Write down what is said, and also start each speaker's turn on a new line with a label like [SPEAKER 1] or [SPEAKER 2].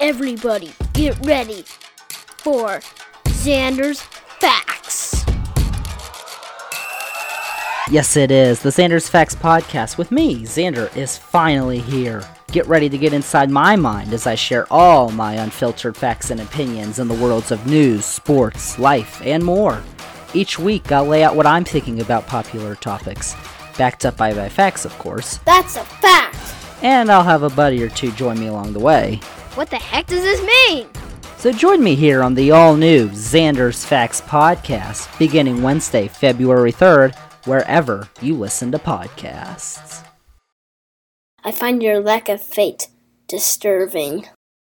[SPEAKER 1] Everybody, get ready for Xander's Facts.
[SPEAKER 2] Yes, it is. The Xander's Facts podcast with me, Xander, is finally here. Get ready to get inside my mind as I share all my unfiltered facts and opinions in the worlds of news, sports, life, and more. Each week, I'll lay out what I'm thinking about popular topics, backed up by my facts, of course,
[SPEAKER 1] That's a fact.
[SPEAKER 2] and I'll have a buddy or two join me along the way.
[SPEAKER 1] What the heck does this mean?
[SPEAKER 2] So join me here on the all new Xander's Facts podcast, beginning Wednesday, February 3rd, wherever you listen to podcasts.
[SPEAKER 1] I find your lack of faith disturbing.